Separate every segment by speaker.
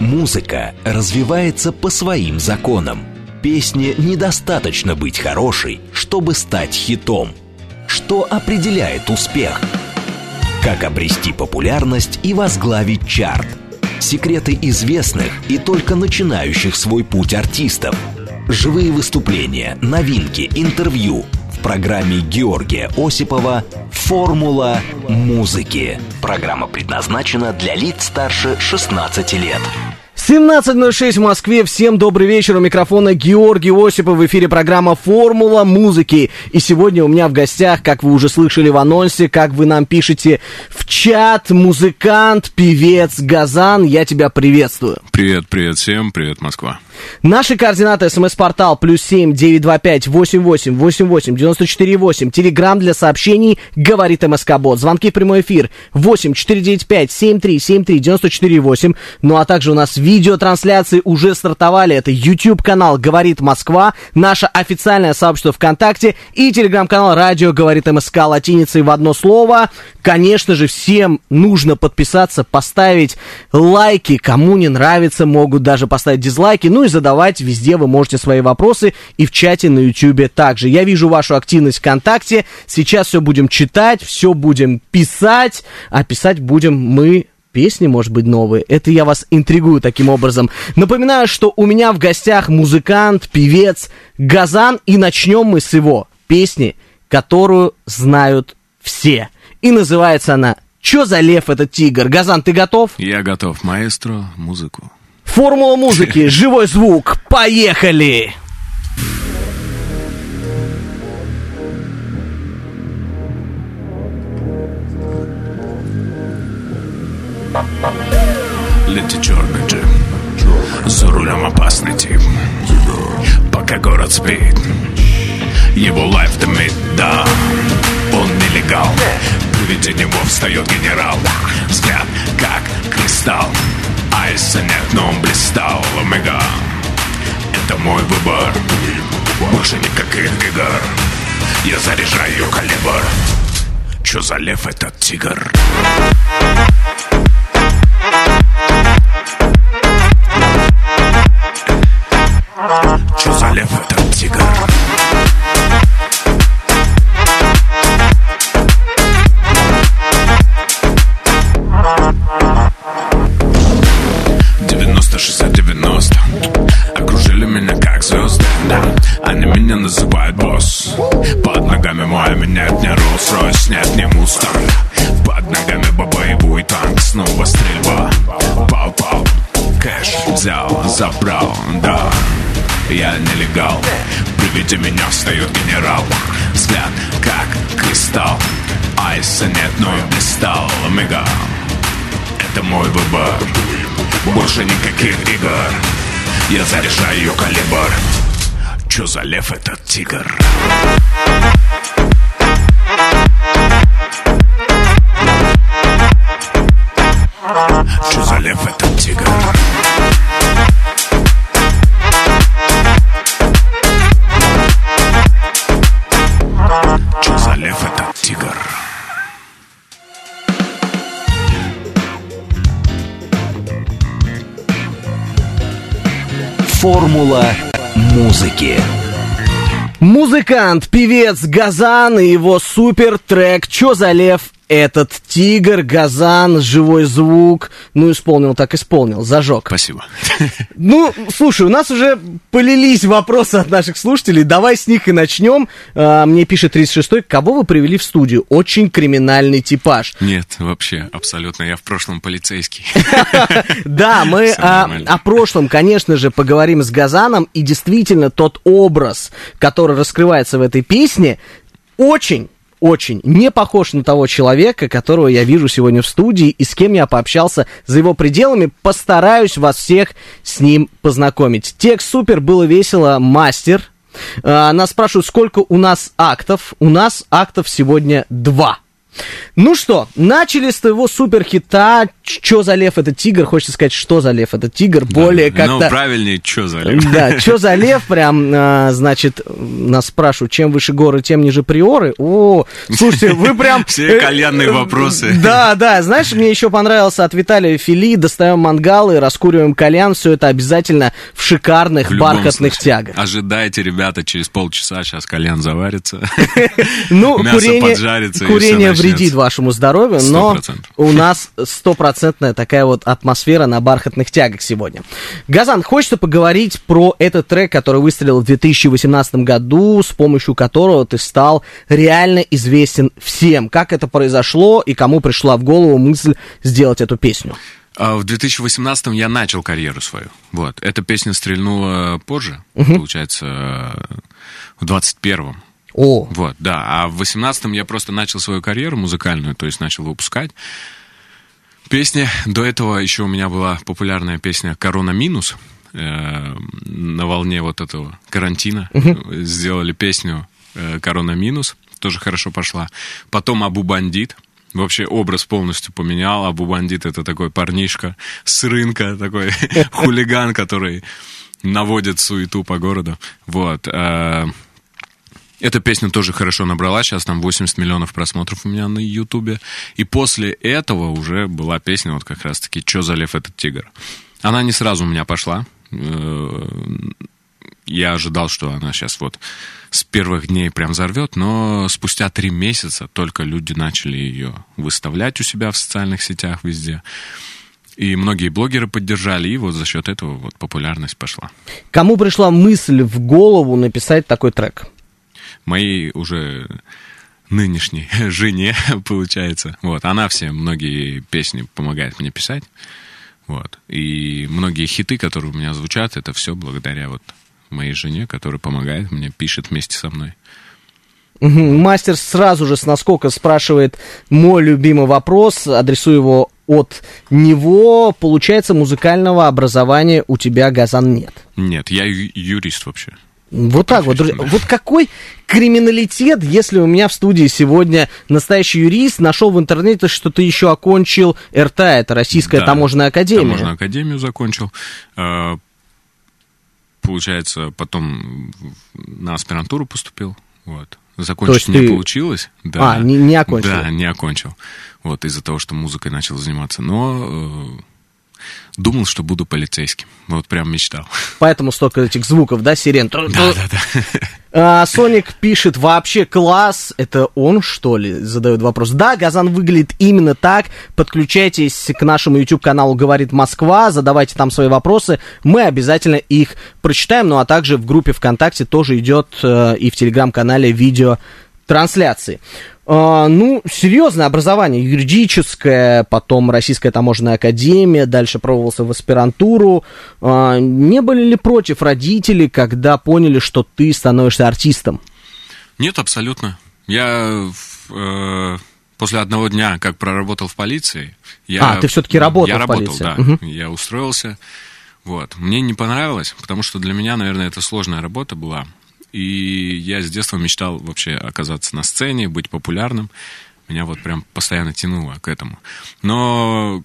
Speaker 1: Музыка развивается по своим законам. Песне недостаточно быть хорошей, чтобы стать хитом. Что определяет успех? Как обрести популярность и возглавить чарт? Секреты известных и только начинающих свой путь артистов. Живые выступления, новинки, интервью – в программе Георгия Осипова «Формула музыки». Программа предназначена для лиц старше 16 лет.
Speaker 2: 17.06 в Москве. Всем добрый вечер. У микрофона Георгий Осипов. В эфире программа «Формула музыки». И сегодня у меня в гостях, как вы уже слышали в анонсе, как вы нам пишете в чат, музыкант, певец Газан. Я тебя приветствую.
Speaker 3: Привет, привет всем. Привет, Москва.
Speaker 2: Наши координаты. СМС-портал плюс семь девять два пять восемь восемь восемь восемь девяносто четыре восемь. Телеграмм для сообщений говорит МСК Бот. Звонки в прямой эфир восемь четыре девять пять семь три семь три девяносто четыре восемь. Ну а также у нас видеотрансляции уже стартовали. Это YouTube канал Говорит Москва, наше официальное сообщество ВКонтакте и телеграм-канал Радио Говорит МСК латиницей в одно слово. Конечно же, всем нужно подписаться, поставить лайки. Кому не нравится, могут даже поставить дизлайки. Ну и задавать везде вы можете свои вопросы и в чате на YouTube также. Я вижу вашу активность ВКонтакте. Сейчас все будем читать, все будем писать, а писать будем мы песни, может быть, новые. Это я вас интригую таким образом. Напоминаю, что у меня в гостях музыкант, певец Газан, и начнем мы с его песни, которую знают все. И называется она «Чё за лев этот тигр?» Газан, ты готов?
Speaker 3: Я готов. Маэстро, музыку.
Speaker 2: Формула музыки, живой звук, поехали!
Speaker 3: Лети черный джип За рулем опасный тип. Пока город спит Его лайф дымит, да. Он нелегал. Виде него встает генерал. Взгляд как кристалл. Айса нет, но он блистал. Омега. Это мой выбор. Больше никаких игр. Я заряжаю калибр. Чё за лев этот тигр? Чё за лев этот тигр? Девяносто, шестьдесят, девяносто. Окружили меня как звезды, да. Они меня называют босс. Под ногами мой меняет не Rolls-Royce Нет, не Мустанг Под ногами боевой танк Снова стрельба. Пау-пау Кэш взял, забрал, да Я нелегал. При виде меня встает генерал. Взгляд как кристалл. Айса нет, но я блистал Омега Это мой выбор. Больше никаких игр. Я заряжаю калибр. Чё за лев этот тигр? Чё за лев этот тигр?
Speaker 1: Формула музыки.
Speaker 2: Музыкант, певец Газан и его супер трек «Чё за лев этот тигр, газан, живой звук. Ну, исполнил, так исполнил, зажег.
Speaker 3: Спасибо.
Speaker 2: Ну, слушай, у нас уже полились вопросы от наших слушателей. Давай с них и начнем. А, мне пишет 36-й, кого вы привели в студию? Очень криминальный типаж.
Speaker 3: Нет, вообще, абсолютно. Я в прошлом полицейский.
Speaker 2: Да, мы о прошлом, конечно же, поговорим с Газаном. И действительно, тот образ, который раскрывается в этой песне, очень очень не похож на того человека, которого я вижу сегодня в студии и с кем я пообщался за его пределами. Постараюсь вас всех с ним познакомить. Текст супер, было весело, мастер. А, Нас спрашивают, сколько у нас актов. У нас актов сегодня два. Ну что, начали с твоего суперхита что за лев этот тигр, хочется сказать, что за лев этот тигр, более
Speaker 3: да,
Speaker 2: как-то...
Speaker 3: Ну, правильнее, что за лев.
Speaker 2: Да, что за лев, прям, а, значит, нас спрашивают, чем выше горы, тем ниже приоры. О, слушайте, вы прям...
Speaker 3: Все кальянные вопросы.
Speaker 2: Да, да, знаешь, мне еще понравился от Виталия Фили, достаем мангалы, раскуриваем кальян, все это обязательно в шикарных
Speaker 3: В
Speaker 2: бархатных
Speaker 3: случае.
Speaker 2: тягах.
Speaker 3: Ожидайте, ребята, через полчаса сейчас кальян заварится.
Speaker 2: Ну,
Speaker 3: Мясо
Speaker 2: курение, вредит вашему здоровью, но
Speaker 3: 100%.
Speaker 2: у нас стопроцентная такая вот атмосфера на бархатных тягах сегодня. Газан, хочется поговорить про этот трек, который выстрелил в 2018 году, с помощью которого ты стал реально известен всем. Как это произошло и кому пришла в голову мысль сделать эту песню?
Speaker 3: А В 2018 я начал карьеру свою. Вот. Эта песня стрельнула позже, получается, э, в 21-м.
Speaker 2: О,
Speaker 3: Вот, да. А в 18-м я просто начал свою карьеру музыкальную, то есть начал выпускать песни. До этого еще у меня была популярная песня «Корона минус». Э, На волне вот этого карантина сделали песню э, «Корона минус». Тоже хорошо пошла. Потом «Абу бандит». Вообще образ полностью поменял. Абу Бандит это такой парнишка с рынка, такой хулиган, который наводит суету по городу. Вот. Эта песня тоже хорошо набрала, сейчас там 80 миллионов просмотров у меня на Ютубе. И после этого уже была песня вот как раз-таки «Чё за лев этот тигр?». Она не сразу у меня пошла. Э, Я ожидал, что она сейчас вот с первых дней прям взорвет, но спустя три месяца только люди начали ее выставлять у себя в социальных сетях везде. И многие блогеры поддержали, и вот за счет этого вот популярность пошла.
Speaker 2: кому пришла мысль в голову написать такой трек?
Speaker 3: Моей уже нынешней жене, получается. Вот, она все, многие песни помогает мне писать. Вот. И многие хиты, которые у меня звучат, это все благодаря вот моей жене, которая помогает мне, пишет вместе со мной.
Speaker 2: Мастер сразу же с наскока спрашивает мой любимый вопрос, адресую его от него. Получается, музыкального образования у тебя, Газан, нет.
Speaker 3: Нет, я ю- юрист вообще.
Speaker 2: Вот так вот, друзья. Вот какой криминалитет, если у меня в студии сегодня настоящий юрист нашел в интернете, что ты еще окончил РТА, это Российская
Speaker 3: Да,
Speaker 2: таможенная академия.
Speaker 3: Таможенную академию закончил. Э, Получается, потом на аспирантуру поступил. Вот. Закончить не
Speaker 2: ты-
Speaker 3: получилось. Да.
Speaker 2: А, не- не окончил.
Speaker 3: Да, не окончил. Вот, из-за того, что музыкой начал заниматься. Но э, думал, что буду полицейским. Вот прям мечтал.
Speaker 2: Поэтому столько этих звуков, да, сирен.
Speaker 3: Да, да, да.
Speaker 2: А, Соник пишет, вообще класс, это он, что ли, задает вопрос. Да, Газан выглядит именно так, подключайтесь к нашему YouTube-каналу «Говорит Москва», задавайте там свои вопросы, мы обязательно их прочитаем, ну а также в группе ВКонтакте тоже идет э, и в Телеграм-канале видео трансляции. А, ну, серьезное образование, юридическое, потом Российская таможенная академия, дальше пробовался в аспирантуру. А, не были ли против родители, когда поняли, что ты становишься артистом?
Speaker 3: Нет, абсолютно. Я э, после одного дня, как проработал в полиции, я...
Speaker 2: А, ты всё-таки работал
Speaker 3: я
Speaker 2: в
Speaker 3: работал,
Speaker 2: полиции.
Speaker 3: да.
Speaker 2: Мгм.
Speaker 3: Я устроился. Вот. Мне не понравилось, потому что для меня, наверное, это сложная работа была. И я с детства мечтал вообще оказаться на сцене, быть популярным. Меня вот прям постоянно тянуло к этому. Но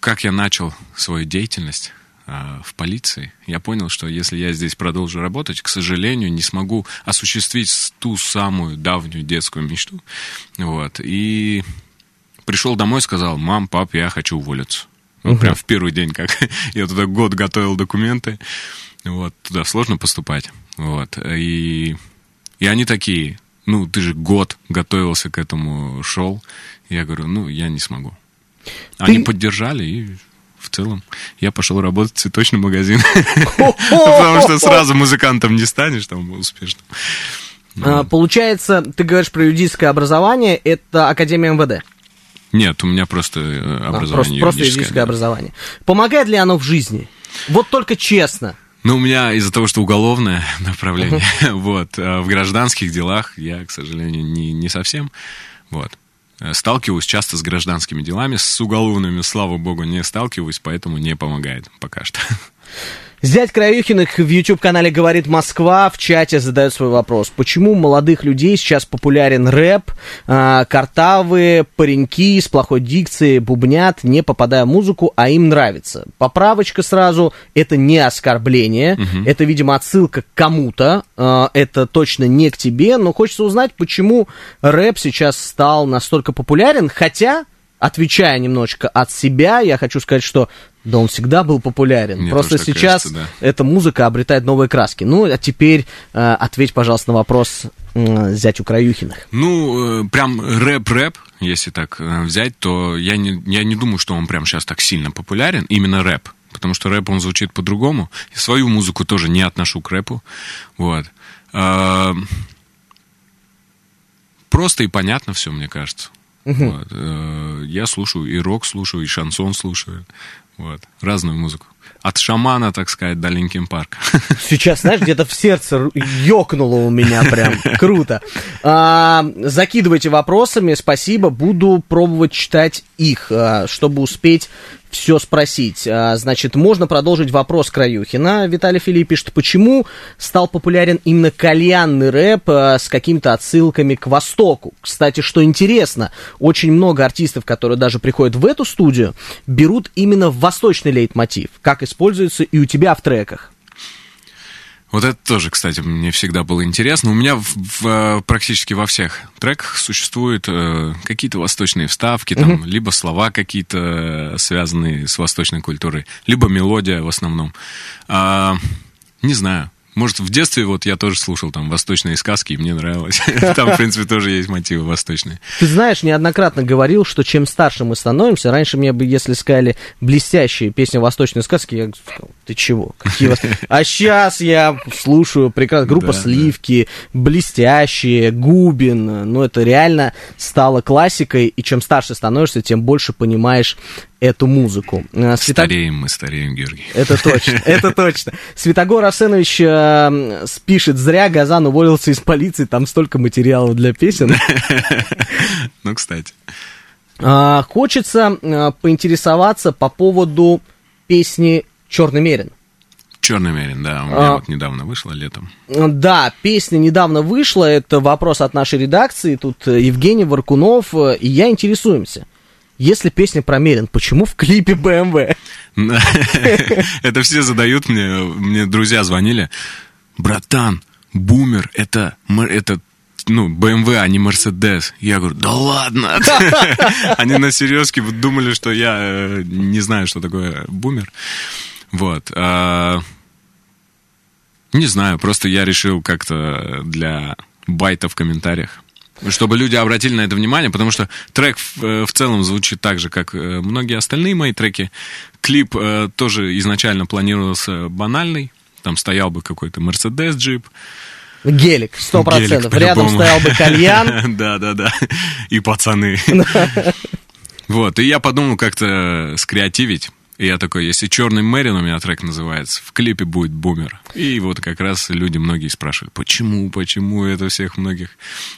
Speaker 3: как я начал свою деятельность а, в полиции, я понял, что если я здесь продолжу работать, к сожалению, не смогу осуществить ту самую давнюю детскую мечту. Вот. И пришел домой и сказал, мам, пап, я хочу уволиться. Вот прям в первый день, как я туда год готовил документы, вот, туда сложно поступать. Вот. И, и они такие, ну, ты же год готовился к этому, шел. Я говорю, ну, я не смогу. Они
Speaker 2: Ты-
Speaker 3: поддержали, и в целом я пошел работать в цветочный магазин. Потому что сразу музыкантом не станешь там успешным.
Speaker 2: А, получается, ты говоришь про юридическое образование, это Академия МВД.
Speaker 3: Нет, у меня просто э,
Speaker 2: А,
Speaker 3: образование
Speaker 2: просто, просто
Speaker 3: юридическое,
Speaker 2: юридическое
Speaker 3: да.
Speaker 2: образование. Помогает ли оно в жизни? Вот только честно.
Speaker 3: Ну, у меня из-за того, что уголовное направление, вот, а в гражданских делах я, к сожалению, не, не совсем, вот. Э, Сталкиваюсь часто с гражданскими делами, с уголовными, слава богу, не сталкиваюсь, поэтому не помогает пока что.
Speaker 2: Зять Краюхиных в YouTube-канале «Говорит Москва» в чате задает свой вопрос. Почему у молодых людей сейчас популярен рэп, э, картавые, пареньки с плохой дикцией бубнят, не попадая в музыку, а им нравится? Поправочка сразу, это не оскорбление, угу. это, видимо, отсылка к кому-то, э, это точно не к тебе, но хочется узнать, почему рэп сейчас стал настолько популярен, хотя отвечая немножечко от себя, я хочу сказать, что да он всегда был популярен.
Speaker 3: Мне
Speaker 2: Просто сейчас
Speaker 3: кажется, да.
Speaker 2: эта музыка обретает новые краски. Ну, а теперь э, ответь, пожалуйста, на вопрос э, зятю Краюхиных.
Speaker 3: Ну, э, прям рэп-рэп, если так э, взять, то я не, я не думаю, что он прям сейчас так сильно популярен, именно рэп. Потому что рэп, он звучит по-другому. И свою музыку тоже не отношу к рэпу. Вот. Э, Просто и понятно все, мне кажется.
Speaker 2: Мгм.
Speaker 3: Вот. Э, Я слушаю и рок слушаю, и шансон слушаю. Вот. Разную музыку. От шамана, так сказать, до Linkin Park.
Speaker 2: Сейчас, знаешь, где-то в сердце ёкнуло у меня прям. Круто. А, закидывайте вопросами, спасибо. Буду пробовать читать их, а, чтобы успеть все спросить. А, значит, можно продолжить вопрос Краюхина. Виталий Филипп пишет, почему стал популярен именно кальянный рэп а, с какими-то отсылками к Востоку? Кстати, что интересно, очень много артистов, которые даже приходят в эту студию, берут именно восточный лейтмотив, как используется и у тебя в треках.
Speaker 3: Вот это тоже, кстати, мне всегда было интересно. У меня в- в, э, практически во всех треках существуют э, какие-то восточные вставки, там, либо слова какие-то э, связанные с восточной культурой, либо мелодия в основном. А, не знаю. Может, в детстве вот я тоже слушал там восточные сказки, и мне нравилось. Там, в принципе, тоже есть мотивы восточные.
Speaker 2: Ты знаешь, неоднократно говорил, что чем старше мы становимся, раньше мне бы, если сказали блестящие песни восточной сказки, я сказал, ты чего? Какие вос- А сейчас я слушаю прекрасно. Группа. Сливки, блестящие, Губин. Ну, это реально стало классикой, и чем старше становишься, тем больше понимаешь эту музыку. А, Света-
Speaker 3: Стареем мы, стареем, Георгий.
Speaker 2: это точно, это точно. Святогор Арсенович э, пишет, зря Газан уволился из полиции, там столько материалов для песен.
Speaker 3: Ну, кстати.
Speaker 2: А, Хочется а, поинтересоваться по поводу песни Черный Мерин.
Speaker 3: Черный мерин, да, у меня
Speaker 2: А.
Speaker 3: вот недавно вышло летом.
Speaker 2: Да, песня недавно вышла, это вопрос от нашей редакции, тут э, Евгений Варкунов, э, и я интересуемся. Если песня про Мерин, почему в клипе BMW?
Speaker 3: Это все задают мне, мне друзья звонили. Братан, бумер, это, это ну, BMW, а не Mercedes. Я говорю, да ладно. Они на серьезке думали, что я э, не знаю, что такое бумер. Вот. а, Не знаю, просто я решил как-то для байта в комментариях. Чтобы люди обратили на это внимание, потому что трек в, э, в целом звучит так же, как э, многие остальные мои треки. Клип э, тоже изначально планировался банальный. Там стоял бы какой-то Мерседес джип.
Speaker 2: Гелик, сто процентов. Рядом стоял бы кальян.
Speaker 3: Да, да, да. И пацаны. Вот, и я подумал как-то скреативить. И я такой, если черный Мэрин у меня трек называется, в клипе будет бумер. И вот как раз люди многие спрашивали, почему, почему это всех многих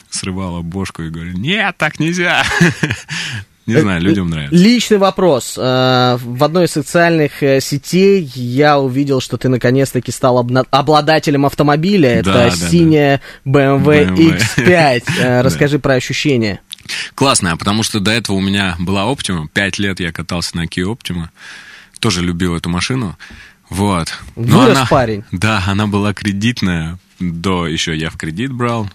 Speaker 3: срывало бошку. И говорю, нет, так нельзя. Не знаю, людям нравится.
Speaker 2: Личный вопрос. Э, В одной из социальных э, сетей я увидел, что ты наконец-таки стал обладателем автомобиля.
Speaker 3: Да,
Speaker 2: Это
Speaker 3: да, да.
Speaker 2: синяя BMW,
Speaker 3: BMW.
Speaker 2: X5. Э, Расскажи про ощущения.
Speaker 3: Классная, потому что до этого у меня была Optima. Пять лет я катался на Kia Optima. Тоже любил эту машину. Вот. Но
Speaker 2: Вырос
Speaker 3: она-
Speaker 2: парень.
Speaker 3: Да, она была кредитная. До еще я в кредит брал.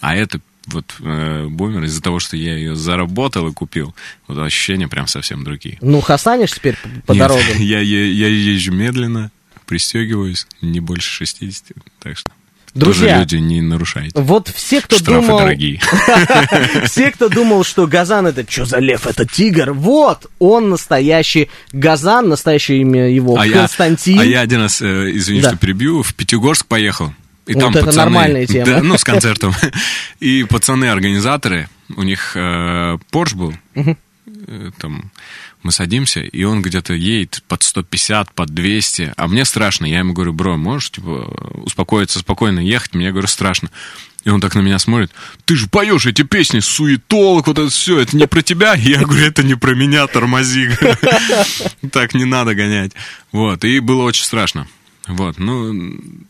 Speaker 3: А это вот э, бумер из-за того, что я ее заработал и купил. Вот ощущения прям совсем другие.
Speaker 2: Ну, хасанишь теперь по-
Speaker 3: Нет,
Speaker 2: дорогам?
Speaker 3: Я, е- я езжу медленно, пристегиваюсь, не больше 60. Так что
Speaker 2: Друзья,
Speaker 3: тоже люди не нарушайте.
Speaker 2: Вот все, кто
Speaker 3: Штрафы
Speaker 2: думал...
Speaker 3: дорогие.
Speaker 2: Все, кто думал, что Газан это что за лев, это тигр, вот он настоящий Газан, настоящее имя его
Speaker 3: А
Speaker 2: Константин.
Speaker 3: а я один раз, э, извини, что перебью, в Пятигорск поехал. И
Speaker 2: Вот
Speaker 3: там
Speaker 2: это
Speaker 3: пацаны,
Speaker 2: нормальная тема.
Speaker 3: Да, ну, с концертом. И пацаны-организаторы, у них э, Порш был, э, там, мы садимся, и он где-то едет под 150, под 200, а мне страшно. Я ему говорю, бро, можешь, типа, успокоиться, спокойно ехать? Мне, говорю, страшно. И он так на меня смотрит, ты же поешь эти песни, суетолог, вот это все, это не про тебя? Я говорю, это не про меня, тормози. Так не надо гонять. Вот, и было очень страшно. Вот, ну,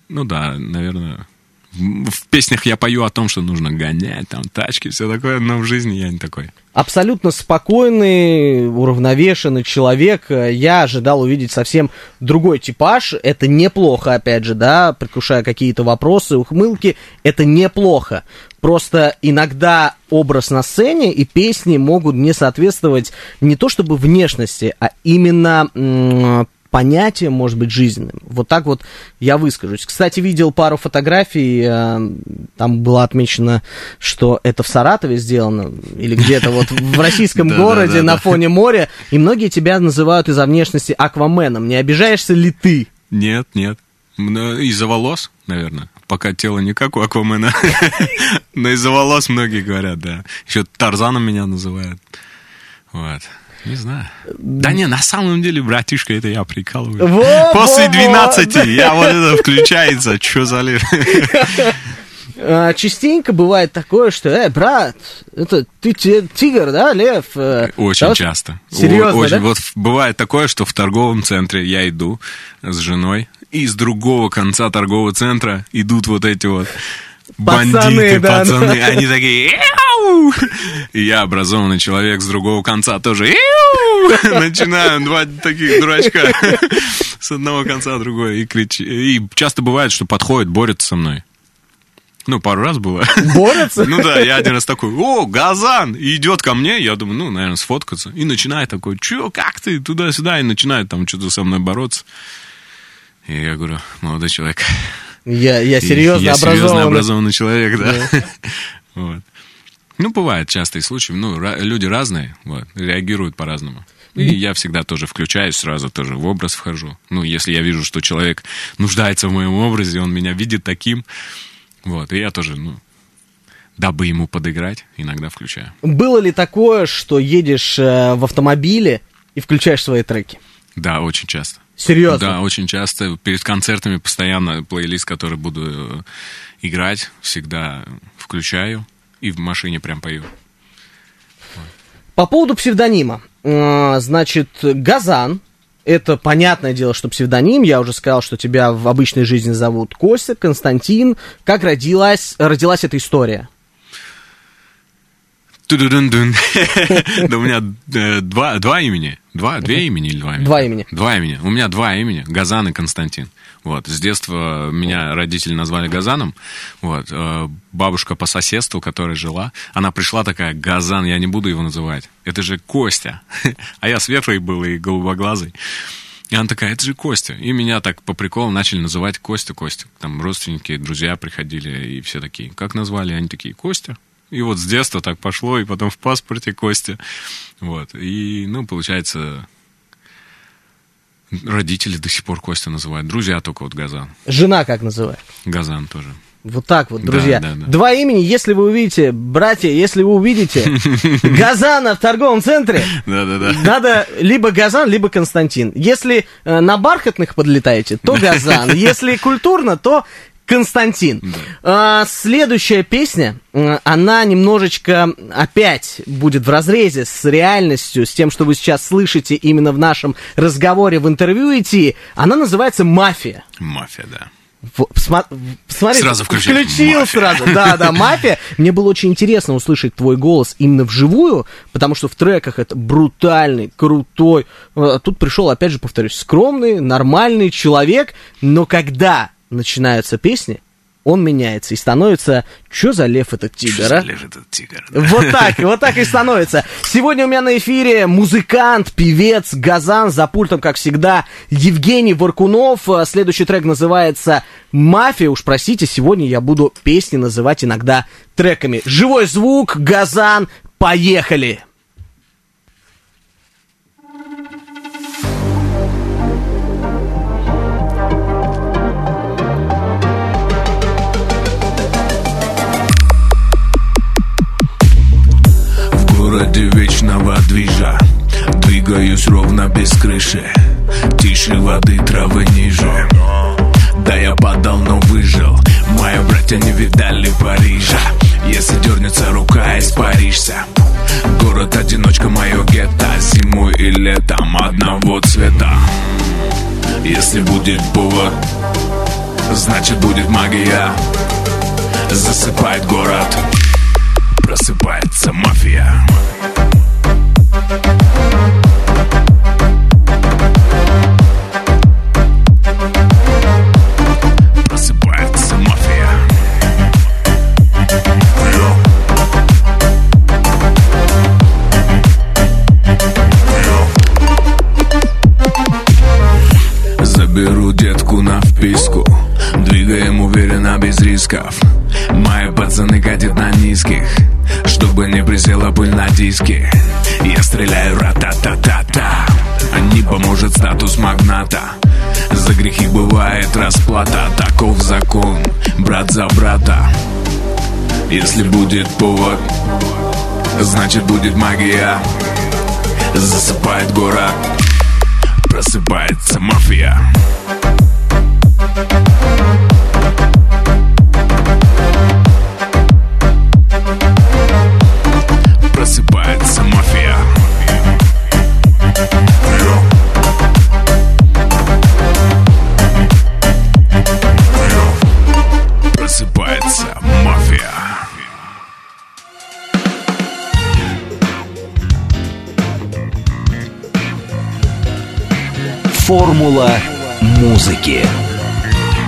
Speaker 3: ну да, наверное, в песнях я пою о том, что нужно гонять, там, тачки, все такое, но в жизни я не такой.
Speaker 2: Абсолютно спокойный, уравновешенный человек. Я ожидал увидеть совсем другой типаж. Это неплохо, опять же, да, предвкушая какие-то вопросы, ухмылки. Это неплохо. Просто иногда образ на сцене и песни могут не соответствовать не то чтобы внешности, а именно понятием, может быть, жизненным. Вот так вот я выскажусь. Кстати, видел пару фотографий, э, там было отмечено, что это в Саратове сделано, или где-то вот в российском городе на фоне моря, и многие тебя называют из-за внешности Акваменом. Не обижаешься ли ты?
Speaker 3: Нет, нет. Из-за волос, наверное. Пока тело не как у Аквамена. Но из-за волос многие говорят, да. Еще Тарзаном меня называют. Вот. Не знаю. Да не, на самом деле, братишка, это я прикалываю.
Speaker 2: Вот,
Speaker 3: После
Speaker 2: вот,
Speaker 3: 12 вот. я вот это включается, что за.
Speaker 2: А, частенько бывает такое, что, э, брат, это ты тигр, да, лев? Э,
Speaker 3: очень да, часто.
Speaker 2: Серьезно,
Speaker 3: Очень.
Speaker 2: да?
Speaker 3: Вот бывает такое, что в торговом центре я иду с женой, и с другого конца торгового центра идут вот эти вот
Speaker 2: Пацаны,
Speaker 3: бандиты,
Speaker 2: да,
Speaker 3: пацаны,
Speaker 2: да.
Speaker 3: они такие... Я, образованный человек с другого конца, тоже... «Яу!» Начинаю два таких дурачка с одного конца другой и кричи. И часто бывает, что подходят, борются со мной. Ну, пару раз было.
Speaker 2: Борются?
Speaker 3: Ну да, я один раз такой, о, Газан! И идет ко мне, я думаю, ну, наверное, сфоткаться. И начинает такой, че, как ты, туда-сюда, и начинает там что-то со мной бороться. И я говорю, молодой человек,
Speaker 2: Я, я серьезно
Speaker 3: я
Speaker 2: образованный.
Speaker 3: серьезно образованный человек, да. вот. Ну, бывают частые случаи, ну, люди разные, вот, реагируют по-разному. И я всегда тоже включаюсь, сразу тоже в образ вхожу. Ну, если я вижу, что человек нуждается в моем образе, он меня видит таким, вот, и я тоже, ну, дабы ему подыграть, иногда включаю.
Speaker 2: Было ли такое, что едешь э, в автомобиле и включаешь свои треки?
Speaker 3: Да, очень часто.
Speaker 2: Серьезно?
Speaker 3: Да, очень часто. Перед концертами постоянно плейлист, который буду э, играть, всегда включаю и в машине прям пою.
Speaker 2: По поводу псевдонима. Э, Значит, Газан, это понятное дело, что псевдоним. Я уже сказал, что тебя в обычной жизни зовут Костя, Константин. Как родилась, родилась эта история?
Speaker 3: Ту-ду-дун-дун. Да у меня э, два, два имени. Два, две имени или два имени?
Speaker 2: Два имени.
Speaker 3: Два имени. У меня два имени. Газан и Константин. Вот. С детства меня родители назвали Газаном. Вот. э, Бабушка по соседству, которая жила, она пришла такая, Газан, я не буду его называть. Это же Костя. А я светлый был и голубоглазый. И она такая, это же Костя. И меня так по приколу начали называть Костя, Костя. Там родственники, друзья приходили, и все такие, как назвали? Они такие, Костя. И вот с детства так пошло, и потом в паспорте Костя. Вот. И, ну, получается, родители до сих пор Костя называют. Друзья только вот Газан.
Speaker 2: Жена как называет?
Speaker 3: Газан тоже.
Speaker 2: Вот так вот,
Speaker 3: Да,
Speaker 2: друзья.
Speaker 3: да, да.
Speaker 2: Два имени, если вы увидите, братья, если вы увидите Газана в торговом центре, надо либо Газан, либо Константин. Если э, на бархатных подлетаете, то Газан. Если культурно, то Константин. А, следующая песня, она немножечко опять будет в разрезе с реальностью, с тем, что вы сейчас слышите именно в нашем разговоре в интервью идти. Она называется «Мафия».
Speaker 3: Мафия, да.
Speaker 2: Смотри,
Speaker 3: Сразу включил.
Speaker 2: включил
Speaker 3: «Мафия».
Speaker 2: сразу. Да, да, мафия. Мне было очень интересно услышать твой голос именно вживую, потому что в треках это брутальный, крутой. А Тут пришел, опять же, повторюсь, скромный, нормальный человек, но когда начинаются песни, он меняется и становится, что за лев этот тигр, а?
Speaker 3: Лежит этот тигр.
Speaker 2: Вот так, вот так и становится. Сегодня у меня на эфире музыкант, певец, Газан, за пультом, как всегда, Евгений Варкунов. А, Следующий трек называется «Мафия». Уж простите, сегодня я буду песни называть иногда треками. Живой звук, Газан, поехали!
Speaker 4: Городе вечного движа. Двигаюсь ровно без крыши. Тише воды, травы ниже. Да я падал, но выжил. Мои братья не видали Парижа. Если дернется рука, испаришься. Город-одиночка, мое гетто. Зимой и летом одного цвета. Если будет повод, значит будет магия. Засыпает город, просыпается мафия Просыпается мафия. Заберу детку на вписку Двигаем уверенно без рисков Мои пацаны катят на низких Чтобы не присела пыль на диске. Я стреляю ра-та-та-та-та. Не поможет статус магната. За грехи бывает расплата Таков закон, брат за брата. Если будет повод Значит будет магия. Засыпает город Просыпается мафия
Speaker 1: Формула музыки.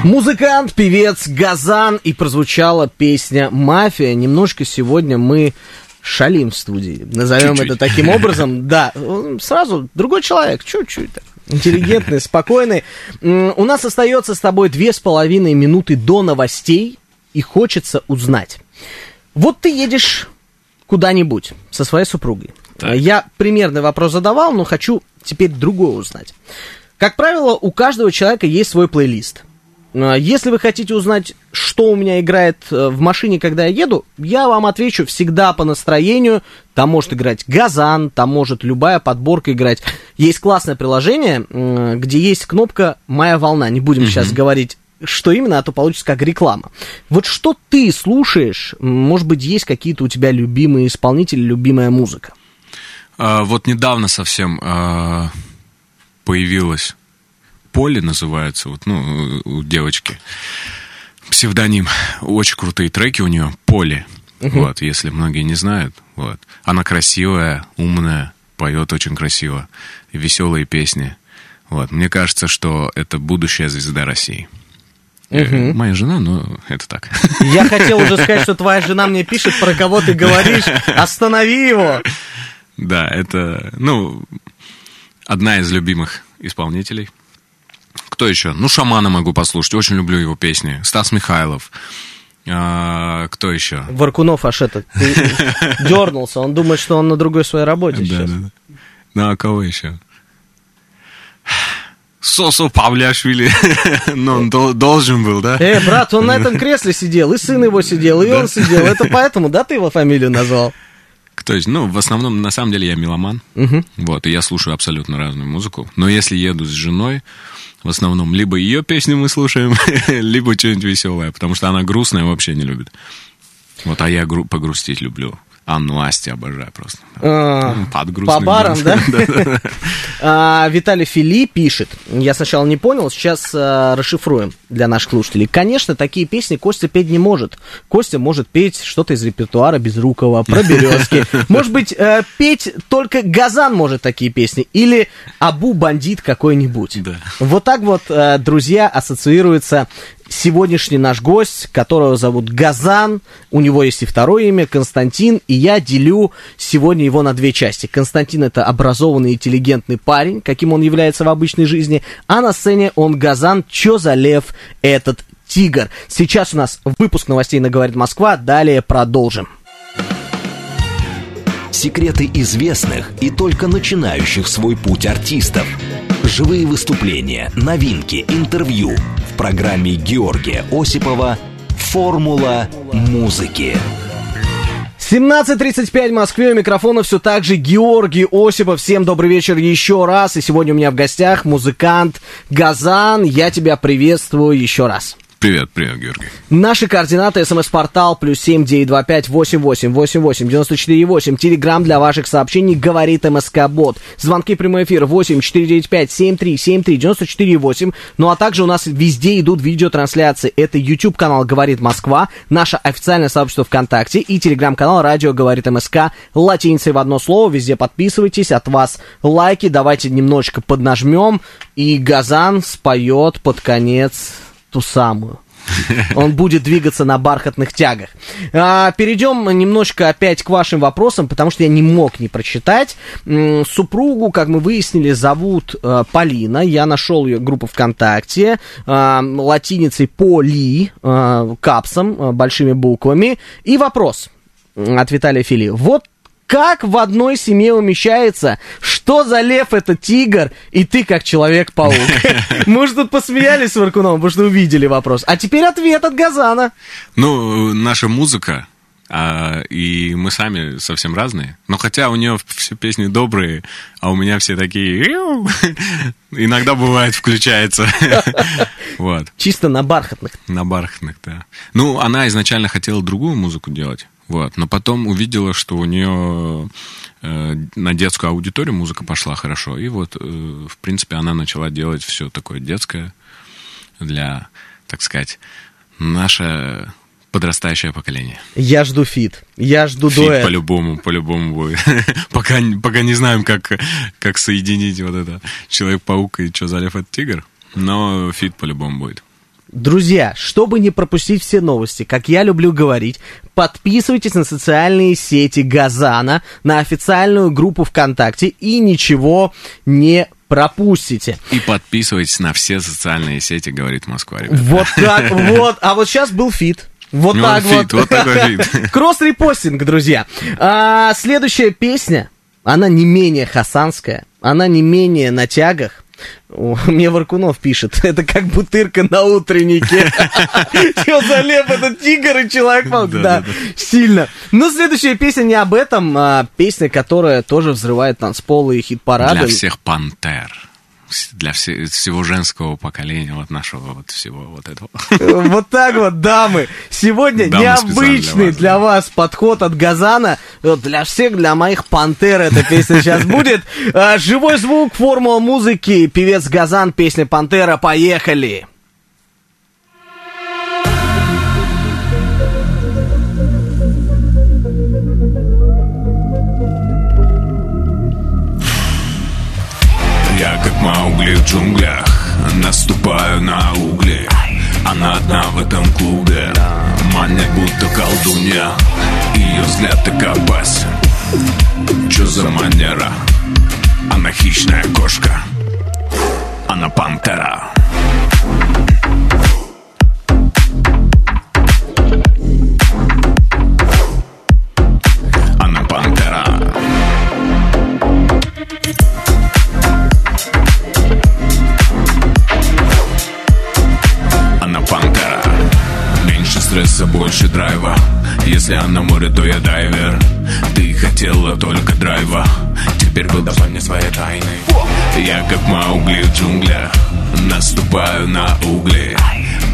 Speaker 2: Музыкант, певец Газан, и прозвучала песня «Мафия». Немножко сегодня мы шалим в студии. Назовем
Speaker 3: Чуть-чуть.
Speaker 2: это таким образом. Да, сразу другой человек, чуть-чуть. Интеллигентный, спокойный. У нас остается с тобой две с половиной минуты до новостей, и хочется узнать. Вот ты едешь куда-нибудь со своей супругой.
Speaker 3: Так.
Speaker 2: Я примерный вопрос задавал, но хочу теперь другое узнать. Как правило, у каждого человека есть свой плейлист. А, Если вы хотите узнать, что у меня играет э, в машине, когда я еду, я вам отвечу всегда по настроению. Там может играть Газан, там может любая подборка играть. Есть классное приложение, где есть кнопка «Моя волна». Не будем сейчас говорить, что именно, а то получится как реклама. Вот что ты слушаешь? Может быть, есть какие-то у тебя любимые исполнители, любимая музыка?
Speaker 3: А, вот недавно совсем а, появилась Поле называется, вот, ну, у девочки. Псевдоним. Очень крутые треки у нее. Поле. Вот, если многие не знают. Вот. Она красивая, умная, поет очень красиво. Веселые песни. Вот. Мне кажется, что это будущая звезда России. Э, Моя жена, но это так.
Speaker 2: Я хотел уже сказать, что твоя жена мне пишет, про кого ты говоришь. Останови его!
Speaker 3: Да, это, ну, одна из любимых исполнителей. Кто еще? Ну, Шамана могу послушать, очень люблю его песни. Стас Михайлов. А, кто еще?
Speaker 2: Варкунов аж этот дернулся. Он думает, что он на другой своей работе сейчас.
Speaker 3: да. Ну, а кого еще? Сосо Павлиашвили. Ну, он дол- должен был, да?
Speaker 2: Э, брат, он на этом кресле сидел, и сын его сидел, и он сидел. Это поэтому, да, ты его фамилию назвал?
Speaker 3: Кто есть? Ну, в основном, на самом деле, я меломан. Вот, и я слушаю абсолютно разную музыку. Но если еду с женой, в основном, либо ее песни мы слушаем, либо что-нибудь веселое, потому что она грустная вообще не любит. Вот, а я гру- погрустить люблю. Анну Асти обожаю просто.
Speaker 2: А, По барам, да? А, Виталий Фили пишет. Я сначала не понял, сейчас а, расшифруем для наших слушателей. Конечно, такие песни Костя петь не может. Костя может петь что-то из репертуара Безрукова, про березки. Может быть, э, петь только Газан может такие песни. Или Абу Бандит какой-нибудь.
Speaker 3: Да.
Speaker 2: Вот так вот, э, друзья, ассоциируется сегодняшний наш гость, которого зовут Газан. У него есть и второе имя, Константин. И я делю сегодня его на две части. Константин это образованный, интеллигентный парень, каким он является в обычной жизни. А на сцене он Газан. Чё за лев этот тигр? Сейчас у нас выпуск новостей на «Говорит Москва». Далее продолжим.
Speaker 1: Секреты известных и только начинающих свой путь артистов. Живые выступления, новинки, интервью. В программе Георгия Осипова «Формула музыки».
Speaker 2: 17.35 в Москве, у микрофона все так же Георгий Осипов. Всем добрый вечер еще раз. И сегодня у меня в гостях музыкант Газан. Я тебя приветствую еще раз.
Speaker 3: Привет, привет, Георгий.
Speaker 2: Наши координаты. СМС-портал плюс семь девять два пять восемь восемь восемь восемь девяносто четыре восемь. Телеграмм для ваших сообщений говорит МСК Бот. Звонки прямой эфир восемь четыре девять пять семь три семь три девяносто четыре восемь. Ну а также у нас везде идут видеотрансляции. Это YouTube канал Говорит Москва, наше официальное сообщество ВКонтакте и телеграм-канал Радио Говорит МСК. Латиницей в одно слово. Везде подписывайтесь. От вас лайки. Давайте немножечко поднажмем. И Газан споет под конец ту самую. Он будет двигаться на бархатных тягах. А, перейдем немножко опять к вашим вопросам, потому что я не мог не прочитать. Супругу, как мы выяснили, зовут э, Полина. Я нашел ее группу ВКонтакте. э, латиницей Поли, э, капсом, э, большими буквами. И вопрос от Виталия Фили. Вот как в одной семье умещается, что за лев это тигр, и ты как человек-паук? Мы же тут посмеялись с Варкуновым, потому что увидели вопрос. А теперь ответ от Газана.
Speaker 3: Ну, наша музыка, а, и мы сами совсем разные. Но хотя у нее все песни добрые, а у меня все такие... Иногда бывает включается. Вот.
Speaker 2: Чисто на бархатных.
Speaker 3: На бархатных, да. Ну, она изначально хотела другую музыку делать, вот, но потом увидела, что у нее э, на детскую аудиторию музыка пошла хорошо, и вот, э, в принципе, она начала делать все такое детское для, так сказать, наше подрастающее поколение.
Speaker 2: Я жду feat. Я жду
Speaker 3: feat
Speaker 2: дуэт.
Speaker 3: по-любому, по-любому будет. пока, пока не знаем, как, как соединить вот это Человек-паук и что за лев этот тигр, но feat по-любому будет.
Speaker 2: Друзья, чтобы не пропустить все новости, как я люблю говорить, подписывайтесь на социальные сети Газана, на официальную группу ВКонтакте и ничего не пропустите.
Speaker 3: И подписывайтесь на все социальные сети, говорит Москва, ребята.
Speaker 2: Вот так вот. А вот сейчас был feat. Вот
Speaker 3: Ну,
Speaker 2: так
Speaker 3: feat, вот такой feat.
Speaker 2: Кросс-репостинг, друзья. А, следующая песня, она не менее газанская, она не менее на тягах. О, Мне Варкунов пишет, это как бутырка на утреннике. Че за лев, этот тигр и человек-паук.
Speaker 3: Да,
Speaker 2: сильно. Но следующая песня не об этом, а песня, которая тоже взрывает танцполы и хит-парады.
Speaker 3: Для всех пантер. Для все- всего женского поколения, вот нашего вот всего вот этого.
Speaker 2: Вот так вот, дамы. Сегодня
Speaker 3: Дамы,
Speaker 2: необычный для
Speaker 3: для
Speaker 2: вас подход от Газана. Вот для всех, для моих пантер эта песня сейчас будет. А, Живой звук, формула музыки, певец Газан, песня Пантера. Поехали!
Speaker 4: Маугли в джунглях Наступаю на угли. Она одна в этом клубе Манит будто колдунья. Ее взгляд так опасен. Чё за манера? Она хищная кошка. Она пантера Если она море, то я дайвер. Ты хотела только драйва. Теперь выдавай мне свои тайны. Я как Маугли в джунглях. Наступаю на угли.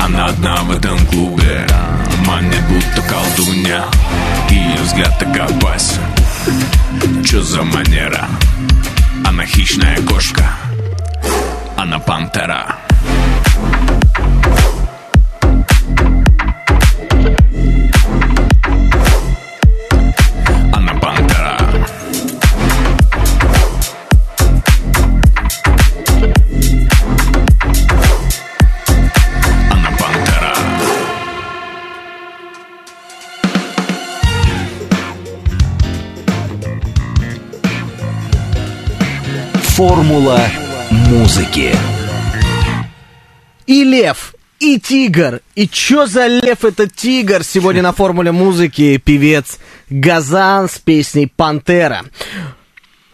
Speaker 4: Она одна в этом клубе. Манит будто колдунья. Ее взгляд так опасен. Чё за манера? Она хищная кошка. Она пантера
Speaker 1: Формула музыки.
Speaker 2: И лев, и тигр. И чё за лев это тигр? Сегодня на формуле музыки певец Газан с песней Пантера.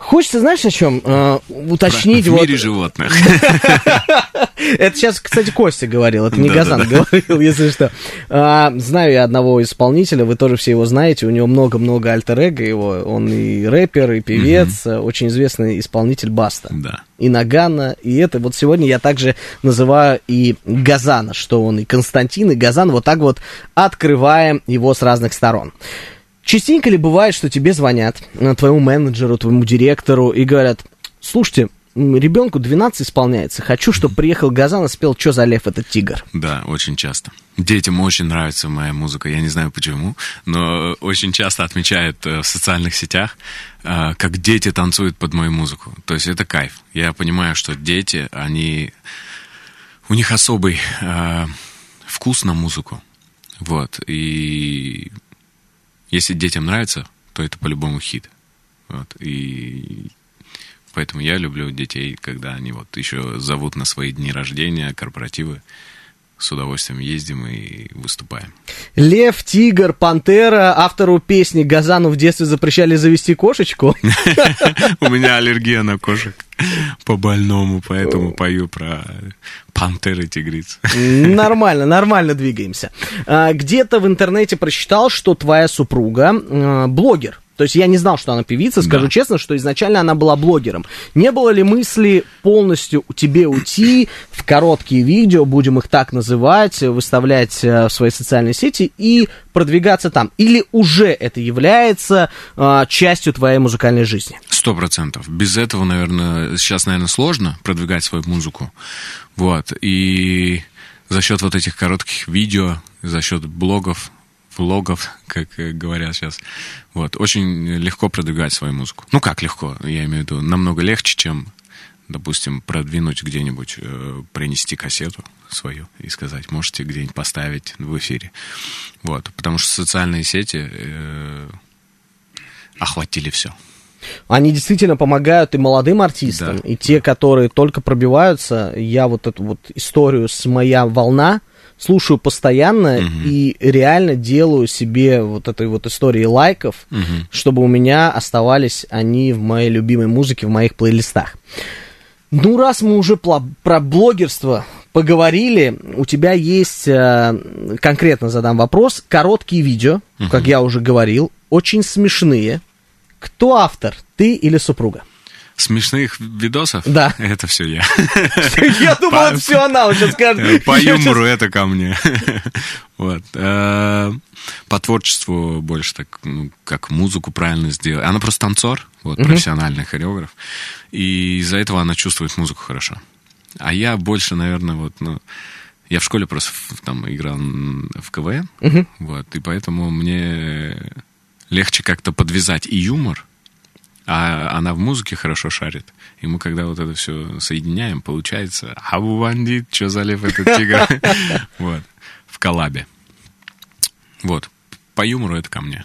Speaker 2: Хочется, знаешь, о чем? Э, уточнить
Speaker 3: В
Speaker 2: вот...
Speaker 3: мире животных.
Speaker 2: Это сейчас, кстати, Костя говорил, это не
Speaker 3: Да,
Speaker 2: Газан
Speaker 3: да,
Speaker 2: говорил, если что. А, знаю я одного исполнителя, вы тоже все его знаете, у него много-много альтер-эго его, он и рэпер, и певец, очень известный исполнитель Баста.
Speaker 3: Да.
Speaker 2: И Нагана, и это вот сегодня я также называю и Газана, что он и Константин, и Газан, вот так вот открываем его с разных сторон. Частенько ли бывает, что тебе звонят, э, твоему менеджеру, твоему директору, и говорят, слушайте, ребенку 12 исполняется, хочу, чтобы приехал Газан и спел «Чё за лев этот тигр».
Speaker 3: Да, очень часто. Детям очень нравится моя музыка, я не знаю почему, но очень часто отмечают э, в социальных сетях, э, как дети танцуют под мою музыку. То есть это кайф. Я понимаю, что дети, они... У них особый э, вкус на музыку. Вот. И если детям нравится, то это по-любому хит. Вот. И поэтому я люблю детей, когда они вот еще зовут на свои дни рождения, корпоративы. С удовольствием ездим и выступаем.
Speaker 2: Лев, тигр, пантера, автору песни Газану в детстве запрещали завести кошечку.
Speaker 3: У меня аллергия на кошек по больному, поэтому пою про пантеры тигриц.
Speaker 2: Нормально, нормально двигаемся. А, Где-то в интернете прочитал, что твоя супруга э, блогер. То есть я не знал, что она певица, скажу
Speaker 3: Да.
Speaker 2: честно, что изначально она была блогером. Не было ли мысли полностью тебе уйти в короткие видео, будем их так называть, выставлять э, в свои социальные сети и продвигаться там? Или уже это является э, частью твоей музыкальной жизни?
Speaker 3: Сто процентов. Без этого, наверное, сейчас, наверное, сложно продвигать свою музыку. Вот. И за счет вот этих коротких видео, за счет блогов, влогов, как э, говорят сейчас, вот, очень легко продвигать свою музыку. Ну, как легко? Я имею в виду, намного легче, чем, допустим, продвинуть где-нибудь, э, принести кассету свою и сказать, можете где-нибудь поставить в эфире. Вот. Потому что социальные сети э, охватили все.
Speaker 2: Они действительно помогают и молодым артистам,
Speaker 3: Да.
Speaker 2: и те, которые только пробиваются. Я вот эту вот историю с «Моя волна» слушаю постоянно и реально делаю себе вот этой вот истории лайков, чтобы у меня оставались они в моей любимой музыке, в моих плейлистах. Ну, раз мы уже про блогерство поговорили, у тебя есть, э, конкретно задам вопрос, короткие видео, как я уже говорил, очень смешные. Кто автор, ты или супруга?
Speaker 3: Смешных видосов?
Speaker 2: Да.
Speaker 3: Это все я.
Speaker 2: Я думал,
Speaker 3: По-
Speaker 2: это все она уже скажет.
Speaker 3: По
Speaker 2: Я щас-
Speaker 3: юмору это ко мне. Вот. Э, По творчеству больше так, ну, как музыку правильно сделать. Она просто танцор, вот, профессиональный хореограф. И из-за этого она чувствует музыку хорошо. А я больше, наверное, вот, ну, я в школе просто там играл в КВН, вот, и поэтому мне легче как-то подвязать и юмор, а она в музыке хорошо шарит. И мы, когда вот это все соединяем, получается, а у бандит, что за лев этот тигр? Вот. В коллабе. Вот. По юмору это ко мне.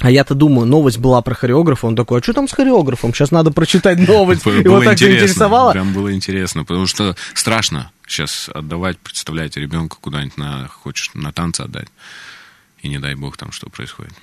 Speaker 2: А я-то думаю, новость была про хореографа. Он такой, а что там с хореографом? Сейчас надо прочитать новость.
Speaker 3: Было
Speaker 2: Его так заинтересовало.
Speaker 3: Прям было интересно, потому что страшно сейчас отдавать, представляете, ребенка куда-нибудь на, хочешь на танцы отдать. И не дай бог там что происходит.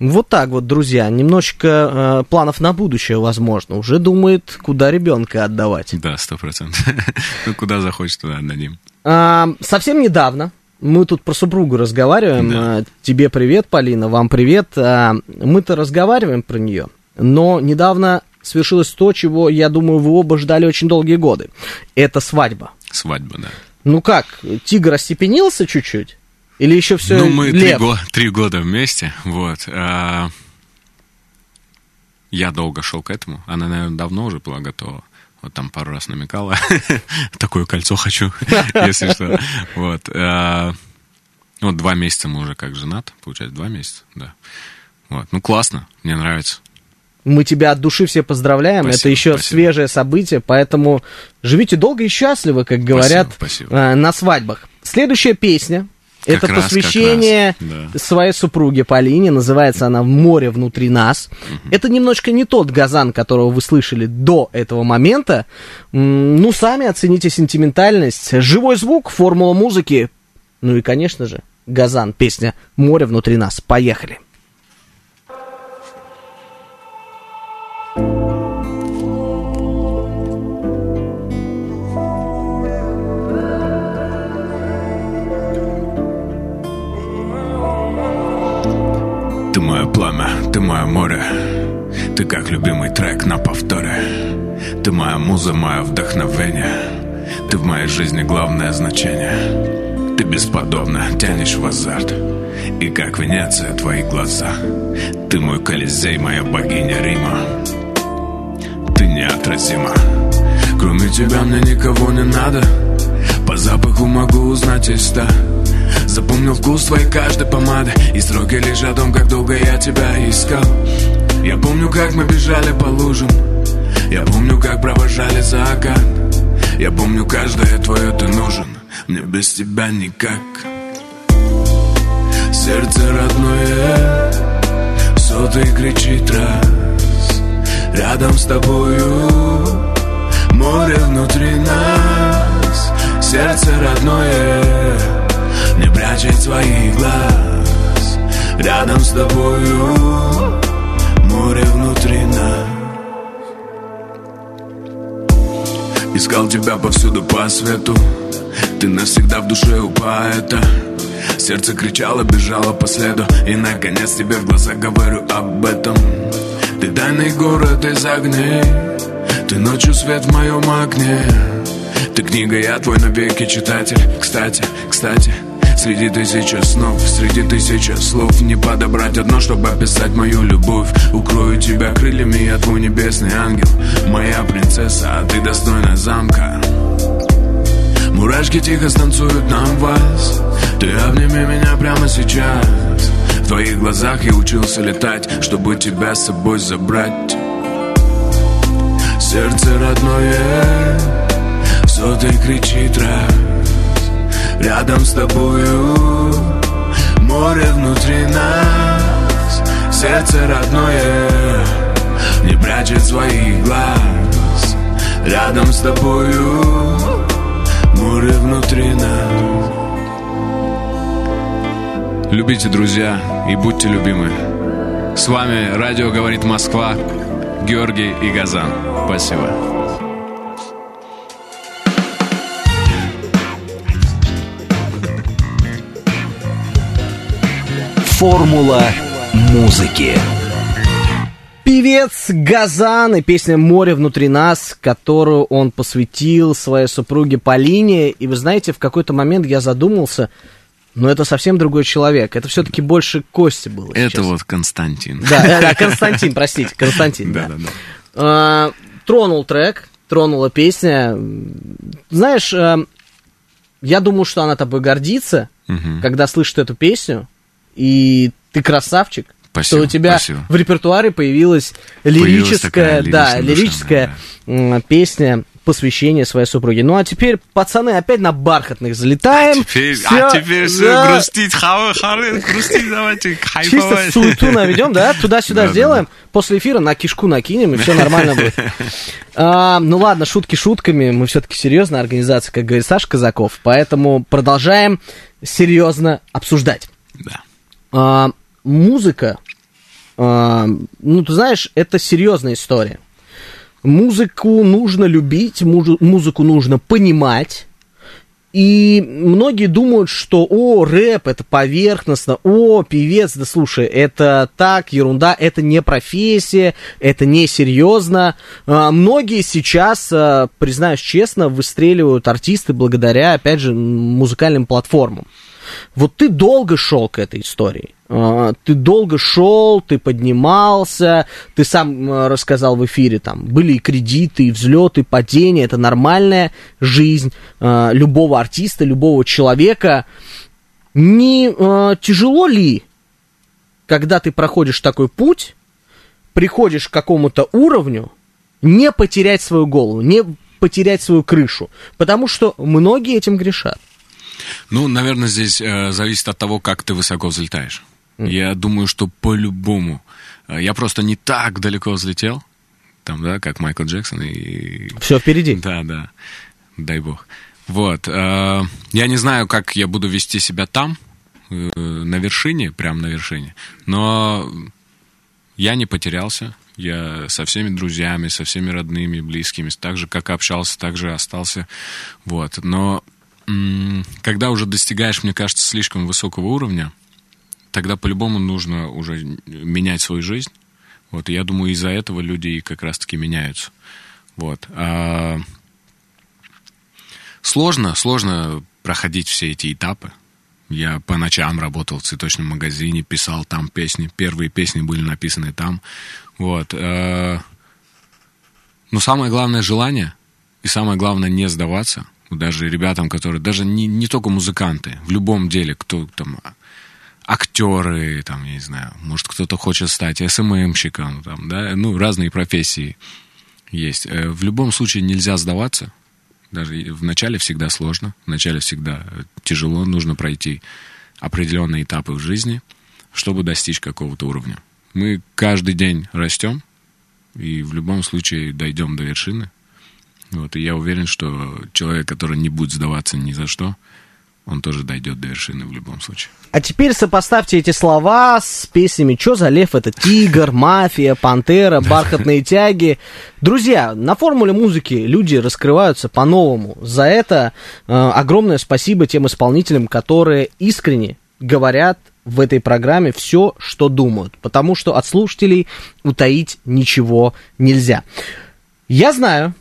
Speaker 2: Вот так вот, друзья, немножечко э, планов на будущее, возможно. Уже думает, куда ребенка отдавать.
Speaker 3: Да, сто процентов. Ну, куда захочешь, туда отдадим.
Speaker 2: А, совсем недавно мы тут про супругу разговариваем.
Speaker 3: Да.
Speaker 2: А, тебе привет, Полина, вам привет. А, мы-то разговариваем про нее, но недавно свершилось то, чего, я думаю, вы оба ждали очень долгие годы. Это свадьба.
Speaker 3: Свадьба, да.
Speaker 2: Ну как, тигр остепенился чуть-чуть? Или еще все
Speaker 3: Ну, мы три, го- три года вместе, вот. а, я долго шел к этому. Она, наверное, давно уже была готова. Вот там пару раз намекала. Такое кольцо хочу, если что. Вот. а, Вот два месяца мы уже как женат. Получается, два месяца, да. Вот. Ну, классно, мне нравится.
Speaker 2: Мы тебя от души все поздравляем.
Speaker 3: Спасибо,
Speaker 2: Это еще
Speaker 3: спасибо.
Speaker 2: свежее событие, поэтому живите долго и счастливо, как говорят
Speaker 3: спасибо.
Speaker 2: э, на свадьбах. Следующая песня.
Speaker 3: Как
Speaker 2: это
Speaker 3: раз,
Speaker 2: посвящение
Speaker 3: раз, да.
Speaker 2: своей супруге Полине. Называется она «Море внутри нас». Это немножко не тот газан, которого вы слышали до этого момента. Ну, сами оцените сентиментальность. Живой звук, формула музыки. Ну и, конечно же, газан, песня «Море внутри нас». Поехали.
Speaker 3: Пламя, ты мое море. Ты как любимый трек на повторе. Ты моя муза, мое вдохновение. Ты в моей жизни главное значение. Ты бесподобно тянешь в азарт. И как Венеция твои глаза. Ты мой Колизей, моя богиня Рима. Ты неотразима. Кроме тебя мне никого не надо. По запаху могу узнать из ста Запомнил вкус твоей каждой помады. И строки лишь о том, как долго я тебя искал. Я помню, как мы бежали по лужам. Я помню, как провожали закат Я помню, каждое твое ты нужен Мне без тебя никак. Сердце родное Сотый кричит раз. Рядом с тобою Море внутри нас. Сердце родное прячет своих глаз. Рядом с тобою море внутри нас. Искал тебя повсюду по свету. Ты навсегда в душе у поэта. Сердце кричало, бежало по следу. И наконец тебе в глаза говорю об этом. Ты тайный город из огней. Ты ночью свет в моем окне. Ты книга, я твой навеки читатель. Кстати, кстати, Среди тысячи снов, среди тысячи слов Не подобрать одно, чтобы описать мою любовь Укрою тебя крыльями, я твой небесный ангел Моя принцесса, а ты достойна замка Мурашки тихо станцуют нам вальс Ты обними меня прямо сейчас В твоих глазах я учился летать Чтобы тебя с собой забрать Сердце родное Сотый кричит раз Рядом с тобою Море внутри нас Сердце родное Не прячет своих глаз Рядом с тобою Море внутри нас
Speaker 5: Любите, друзья, и будьте любимы. С вами радио «Говорит Москва», Георгий и Газан. Спасибо.
Speaker 1: Формула музыки.
Speaker 2: Певец Газан и песня «Море внутри нас», которую он посвятил своей супруге Полине. И вы знаете, в какой-то момент я задумался, но это совсем другой человек. Это все-таки больше Кости было.
Speaker 5: Это
Speaker 2: сейчас.
Speaker 5: вот Константин.
Speaker 2: Да, да, да, Константин, простите, Константин.
Speaker 5: Да,
Speaker 2: да.
Speaker 5: да, да.
Speaker 2: А, Тронул трек, тронула песня. Знаешь, а, я думаю, что она тобой гордится,
Speaker 5: Мгм.
Speaker 2: когда слышит эту песню, и ты красавчик.
Speaker 5: Спасибо,
Speaker 2: что у тебя
Speaker 5: спасибо.
Speaker 2: в репертуаре появилась
Speaker 5: Появилась
Speaker 2: лирическая,
Speaker 5: такая
Speaker 2: да, лирическая м, песня посвящение своей супруге. Ну а теперь, пацаны, опять на бархатных залетаем.
Speaker 5: Теперь,
Speaker 2: Всё,
Speaker 5: а теперь все
Speaker 2: да,
Speaker 5: грустить, ха- ха- грустить, давайте
Speaker 2: Чисто
Speaker 5: хайповать.
Speaker 2: суету наведем, да? Туда-сюда
Speaker 5: Да, да,
Speaker 2: сделаем. После эфира на кишку накинем, и все нормально будет. А, ну ладно, шутки шутками. Мы все-таки серьезная организация, как говорит Саша Казаков. Поэтому продолжаем серьезно обсуждать.
Speaker 5: Да.
Speaker 2: А, музыка, а, ну, ты знаешь, это серьезная история. Музыку нужно любить, музы- музыку нужно понимать. И многие думают, что, о, рэп, это поверхностно, о, певец, да слушай, это так, ерунда, это не профессия, это не серьезно. А, многие сейчас, а, признаюсь честно, выстреливают артисты благодаря, опять же, музыкальным платформам. Вот ты долго шел к этой истории. А, Ты долго шел, ты поднимался, ты сам рассказал в эфире, там были и кредиты, и взлеты, и падения, это нормальная жизнь а, любого артиста, любого человека. Не а, тяжело ли, когда ты проходишь такой путь, приходишь к какому-то уровню, не потерять свою голову, не потерять свою крышу? Потому что многие этим грешат.
Speaker 5: Ну, наверное, здесь э, зависит от того, как ты высоко взлетаешь. Я думаю, что по-любому. Э, я просто не так далеко взлетел, там, да, как Майкл Джексон и...
Speaker 2: Все впереди.
Speaker 5: Да, да, дай бог. Вот. э, я не знаю, как я буду вести себя там, э, на вершине, прям на вершине, но я не потерялся. Я со всеми друзьями, со всеми родными, близкими, так же, как общался, так же остался. Вот. Но когда уже достигаешь, мне кажется, слишком высокого уровня,
Speaker 3: тогда по-любому нужно уже менять свою жизнь. Вот, и я думаю, из-за этого люди и как раз-таки меняются. Вот. А... Сложно, сложно проходить все эти этапы. Я по ночам работал в цветочном магазине, писал там песни. Первые песни были написаны там. Вот. А... Но самое главное желание, и самое главное не сдаваться. Даже ребятам, которые, даже не, не только музыканты, в любом деле, кто там актеры, там, я не знаю, может, кто-то хочет стать СММщиком, там, да, ну, разные профессии есть. Э, в любом случае нельзя сдаваться, даже в начале всегда сложно, в начале всегда тяжело, нужно пройти определенные этапы в жизни, чтобы достичь какого-то уровня. Мы каждый день растем, и в любом случае дойдем до вершины. Вот, и я уверен, что человек, который не будет сдаваться ни за что, он тоже дойдет до вершины в любом случае.
Speaker 2: А теперь сопоставьте эти слова с песнями «Чё за лев?» Это «Тигр», «Мафия», «Пантера», «Бархатные тяги». Друзья, на формуле музыки люди раскрываются по-новому. За это э, огромное спасибо тем исполнителям, которые искренне говорят в этой программе все, что думают. Потому что от слушателей утаить ничего нельзя. Я знаю,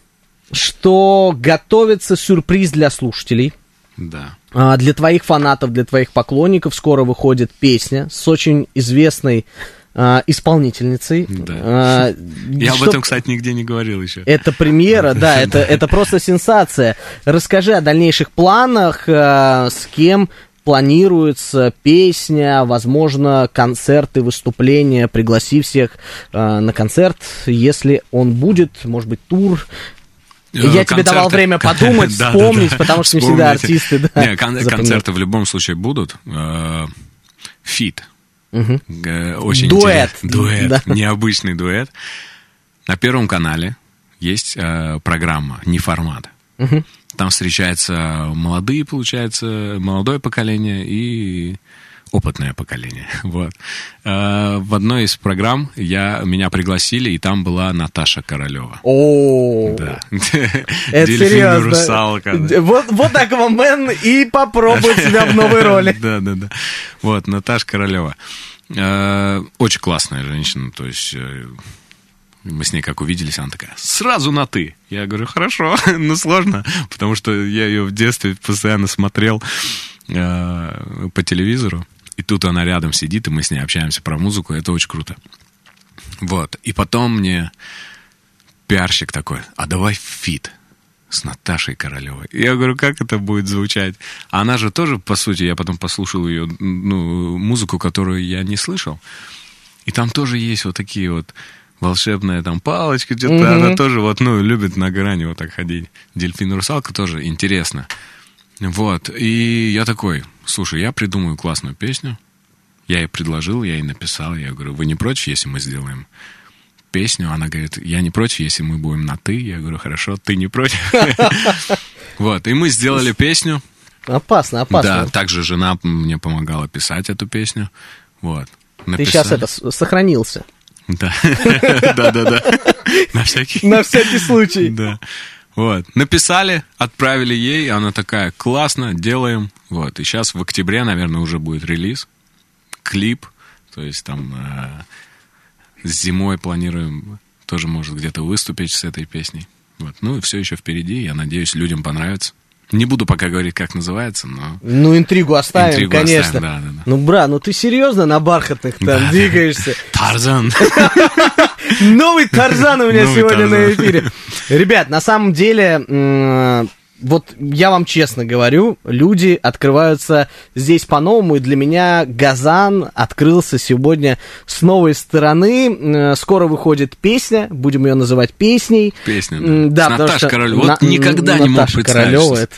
Speaker 2: что готовится сюрприз для слушателей.
Speaker 3: Да.
Speaker 2: А, Для твоих фанатов, для твоих поклонников скоро выходит песня с очень известной а, исполнительницей.
Speaker 3: Да.
Speaker 2: А,
Speaker 3: Я об
Speaker 2: что-
Speaker 3: этом, кстати, нигде не говорил еще.
Speaker 2: Это премьера, да, это, это просто сенсация. Расскажи о дальнейших планах, а, с кем планируется песня, возможно, концерты, выступления, пригласи всех на концерт, если он будет, может быть, тур. Я тебе давал
Speaker 3: Концерты.
Speaker 2: время подумать,
Speaker 3: Да, да,
Speaker 2: вспомнить,
Speaker 3: да.
Speaker 2: потому что не всегда артисты, да,
Speaker 3: кон- концерты в любом случае будут. Э, Фит. Э, Очень
Speaker 2: Дуэт.
Speaker 3: Дуэт.
Speaker 2: Да.
Speaker 3: Необычный дуэт. На Первом канале есть э, программа «Не формат». Там встречаются молодые, получается, молодое поколение и опытное поколение. Вот. Э, В одной из программ я, меня пригласили, и там была Наташа Королева.
Speaker 2: О,
Speaker 3: Да.
Speaker 2: это серьезно.
Speaker 3: русалка. да.
Speaker 2: Д- Вот, вот Аквамен и попробует себя в новой роли.
Speaker 3: Да, да, да. Вот, Наташа Королева. Э, Очень классная женщина, то есть э, мы с ней как увиделись, она такая, сразу на «ты». Я говорю, хорошо, но сложно, потому что я ее в детстве постоянно смотрел по телевизору, и тут она рядом сидит, и мы с ней общаемся про музыку, это очень круто. Вот, и потом мне пиарщик такой, а давай фит с Наташей Королевой. Я говорю, как это будет звучать? Она же тоже, по сути, я потом послушал ее ну, музыку, которую я не слышал. И там тоже есть вот такие вот волшебная там палочка, что-то
Speaker 2: Мгм.
Speaker 3: она тоже вот, ну, любит на грани вот так ходить. Дельфин русалка тоже интересно. Вот, и я такой, слушай, я придумаю классную песню. Я ей предложил, я ей написал, я говорю, вы не против, если мы сделаем песню? Она говорит, я не против, если мы будем на «ты». Я говорю, хорошо, ты не против? Вот, и мы сделали песню.
Speaker 2: Опасно, опасно.
Speaker 3: Да, также жена мне помогала писать эту песню. Вот.
Speaker 2: Ты сейчас это сохранился.
Speaker 3: Да, да, да, да. На всякий.
Speaker 2: На всякий случай.
Speaker 3: Да. Вот. Написали, отправили ей, она такая, классно, делаем. Вот. И сейчас в октябре, наверное, уже будет релиз. Клип. То есть там э, с зимой планируем тоже, может, где-то выступить с этой песней. Вот. Ну и все еще впереди. Я надеюсь, людям понравится. Не буду пока говорить, как называется, но...
Speaker 2: Ну, интригу оставим,
Speaker 3: Интригу
Speaker 2: конечно.
Speaker 3: оставим, да, да, да.
Speaker 2: Ну, бра, ну ты серьезно на бархатных там
Speaker 3: Да.
Speaker 2: двигаешься?
Speaker 3: Тарзан!
Speaker 2: Новый Тарзан у меня
Speaker 3: Новый
Speaker 2: сегодня на эфире. Ребят, на самом деле, вот я вам честно говорю, люди открываются здесь по-новому, и для меня Газан открылся сегодня с новой стороны. Скоро выходит песня, будем ее называть песней.
Speaker 3: Песня,
Speaker 2: М,
Speaker 3: да. С
Speaker 2: что
Speaker 3: Королевой. Вот
Speaker 2: На-
Speaker 3: никогда не мог
Speaker 2: Наташа
Speaker 3: представить,
Speaker 2: Королева, это-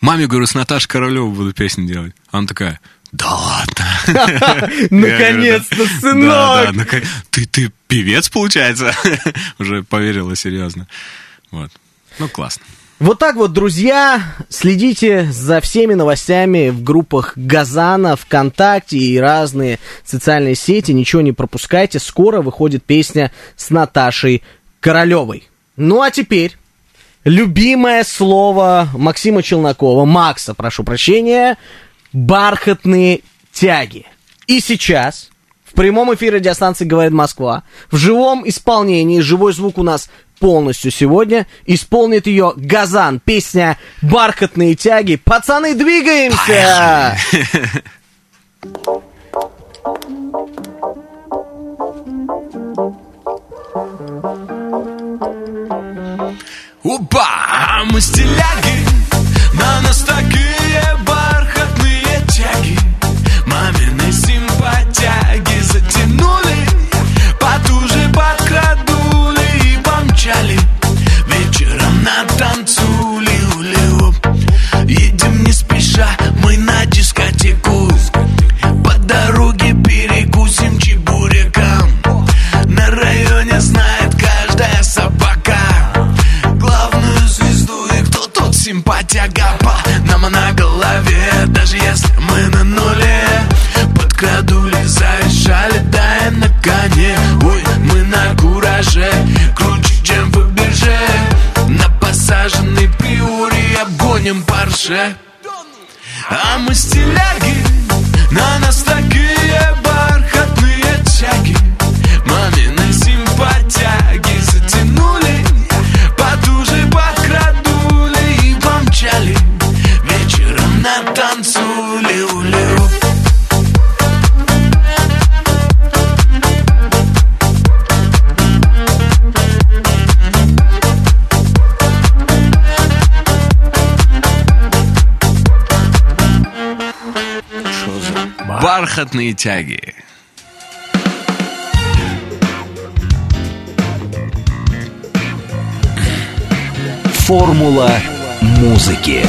Speaker 3: Маме говорю, с Наташей Королевой буду песню делать. Она такая, да ладно.
Speaker 2: Наконец-то, сынок!
Speaker 3: ты, ты певец, получается? Уже поверила серьезно. Вот. Ну, классно.
Speaker 2: Вот так вот, друзья, следите за всеми новостями в группах Газана, ВКонтакте и разные социальные сети. Ничего не пропускайте. Скоро выходит песня с Наташей Королевой. Ну а теперь любимое слово Максима Челнокова, Макса, прошу прощения, бархатные тяги. И сейчас в прямом эфире радиостанции «Говорит Москва» в живом исполнении, живой звук у нас полностью сегодня, исполнит ее Газан, песня «Бархатные тяги». Пацаны, двигаемся!
Speaker 4: Опа! А мы стиляги, на нас Бархатные тяги.
Speaker 1: Формула музыки.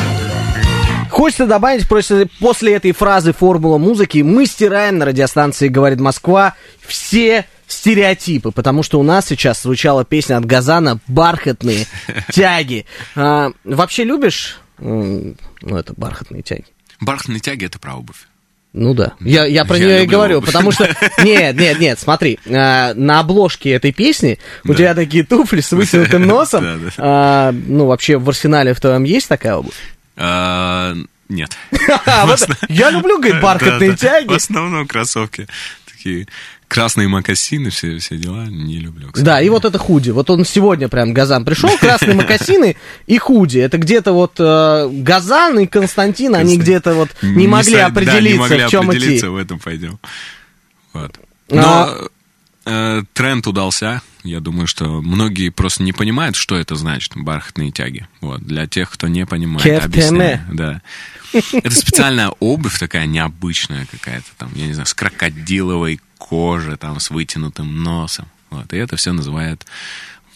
Speaker 2: Хочется добавить после, после этой фразы «формула музыки» мы стираем на радиостанции «Говорит Москва» все стереотипы, потому что у нас сейчас звучала песня от Газана «Бархатные тяги». А, вообще любишь, ну, это бархатные тяги?
Speaker 3: Бархатные тяги это про обувь.
Speaker 2: Ну да. Я, я про
Speaker 3: Я
Speaker 2: нее и говорю,
Speaker 3: обувь.
Speaker 2: потому что. Нет, нет, нет, смотри. а, на обложке этой песни у
Speaker 3: Да.
Speaker 2: тебя такие туфли с вытянутым носом.
Speaker 3: Да, да.
Speaker 2: А, ну, вообще в арсенале в твоем есть такая обувь?
Speaker 3: А, Нет.
Speaker 2: А, Я люблю, говорит, бархатные тяги.
Speaker 3: В основном кроссовки. Такие красные макасины, все, все дела. Не люблю. кстати.
Speaker 2: Да, и вот это худи. Вот он сегодня прям Газан пришел, красные макасины и худи. Это где-то вот э, Газан и Константин, они где-то вот не могли определиться, в чем
Speaker 3: определиться,
Speaker 2: идти.
Speaker 3: в этом пойдем. Вот.
Speaker 2: А-
Speaker 3: Но э, тренд удался. Я думаю, что многие просто не понимают, что это значит, бархатные тяги. Вот. Для тех, кто не понимает,
Speaker 2: Кефтеме.
Speaker 3: объясняю. Да. Это специальная обувь такая необычная какая-то, там, я не знаю, с крокодиловой кожи, там, с вытянутым носом. Вот. И это все называют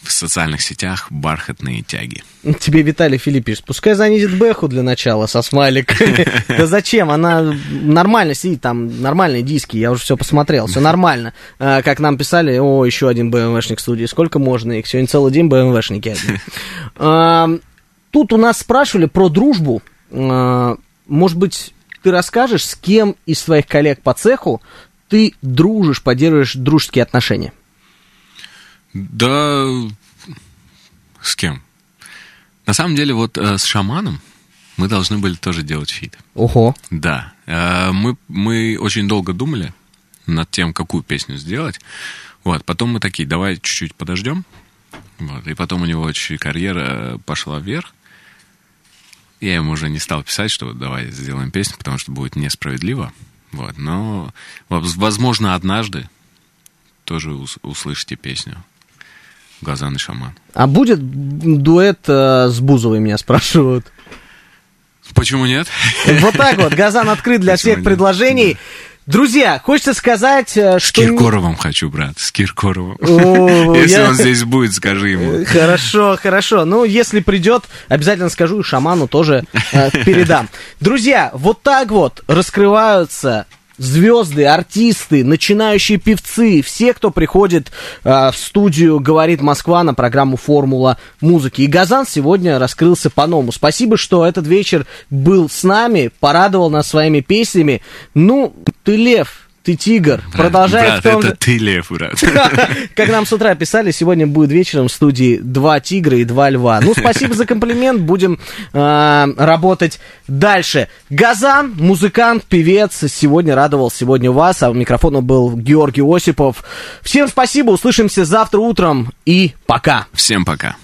Speaker 3: в социальных сетях бархатные тяги.
Speaker 2: Тебе Виталий Филиппович, пускай занизит Бэху для начала со смайликами. Да зачем? Она нормально сидит, там нормальные диски, я уже все посмотрел, все нормально. А, Как нам писали, о, еще один БМВшник в студии, сколько можно их? Сегодня целый день БМВшники Тут у нас спрашивали про дружбу. А, Может быть, ты расскажешь, с кем из своих коллег по цеху ты дружишь, поддерживаешь дружеские отношения?
Speaker 3: Да с кем? На самом деле, вот э, с шаманом мы должны были тоже делать фит.
Speaker 2: Ого.
Speaker 3: Да. Э, мы, мы очень долго думали над тем, какую песню сделать. Вот. Потом мы такие, давай чуть-чуть подождем. Вот. И потом у него чуть-чуть карьера пошла вверх. Я ему уже не стал писать, что вот давай сделаем песню, потому что будет несправедливо. Вот. Но, воз- возможно, однажды тоже ус- услышите песню «Газан и шаман».
Speaker 2: А будет дуэт э, с Бузовой, меня спрашивают.
Speaker 3: Почему нет?
Speaker 2: Вот так вот, Газан открыт для
Speaker 3: Почему
Speaker 2: всех
Speaker 3: нет?
Speaker 2: предложений. Друзья, хочется сказать, э,
Speaker 3: С
Speaker 2: что... не-
Speaker 3: Киркоровым хочу, брат, с Киркоровым.
Speaker 2: О,
Speaker 3: Если
Speaker 2: я-
Speaker 3: он здесь будет, скажи ему.
Speaker 2: Хорошо, хорошо. Ну, если придет, обязательно скажу, и шаману тоже э, передам. Друзья, вот так вот раскрываются звезды, артисты, начинающие певцы, все, кто приходит э, в студию «Говорит Москва» на программу «Формула музыки». И Газан сегодня раскрылся по-новому. Спасибо, что этот вечер был с нами, порадовал нас своими песнями. Ну, ты лев, ты тигр.
Speaker 3: Брат,
Speaker 2: Продолжай
Speaker 3: брат,
Speaker 2: том
Speaker 3: это
Speaker 2: же...
Speaker 3: ты лев, брат.
Speaker 2: Как нам с утра писали, сегодня будет вечером в студии два тигра и два льва. Ну, спасибо за комплимент, будем э, работать дальше. Газан, музыкант, певец, сегодня радовал сегодня вас, а у микрофона был Георгий Осипов. Всем спасибо, услышимся завтра утром и пока.
Speaker 3: Всем пока.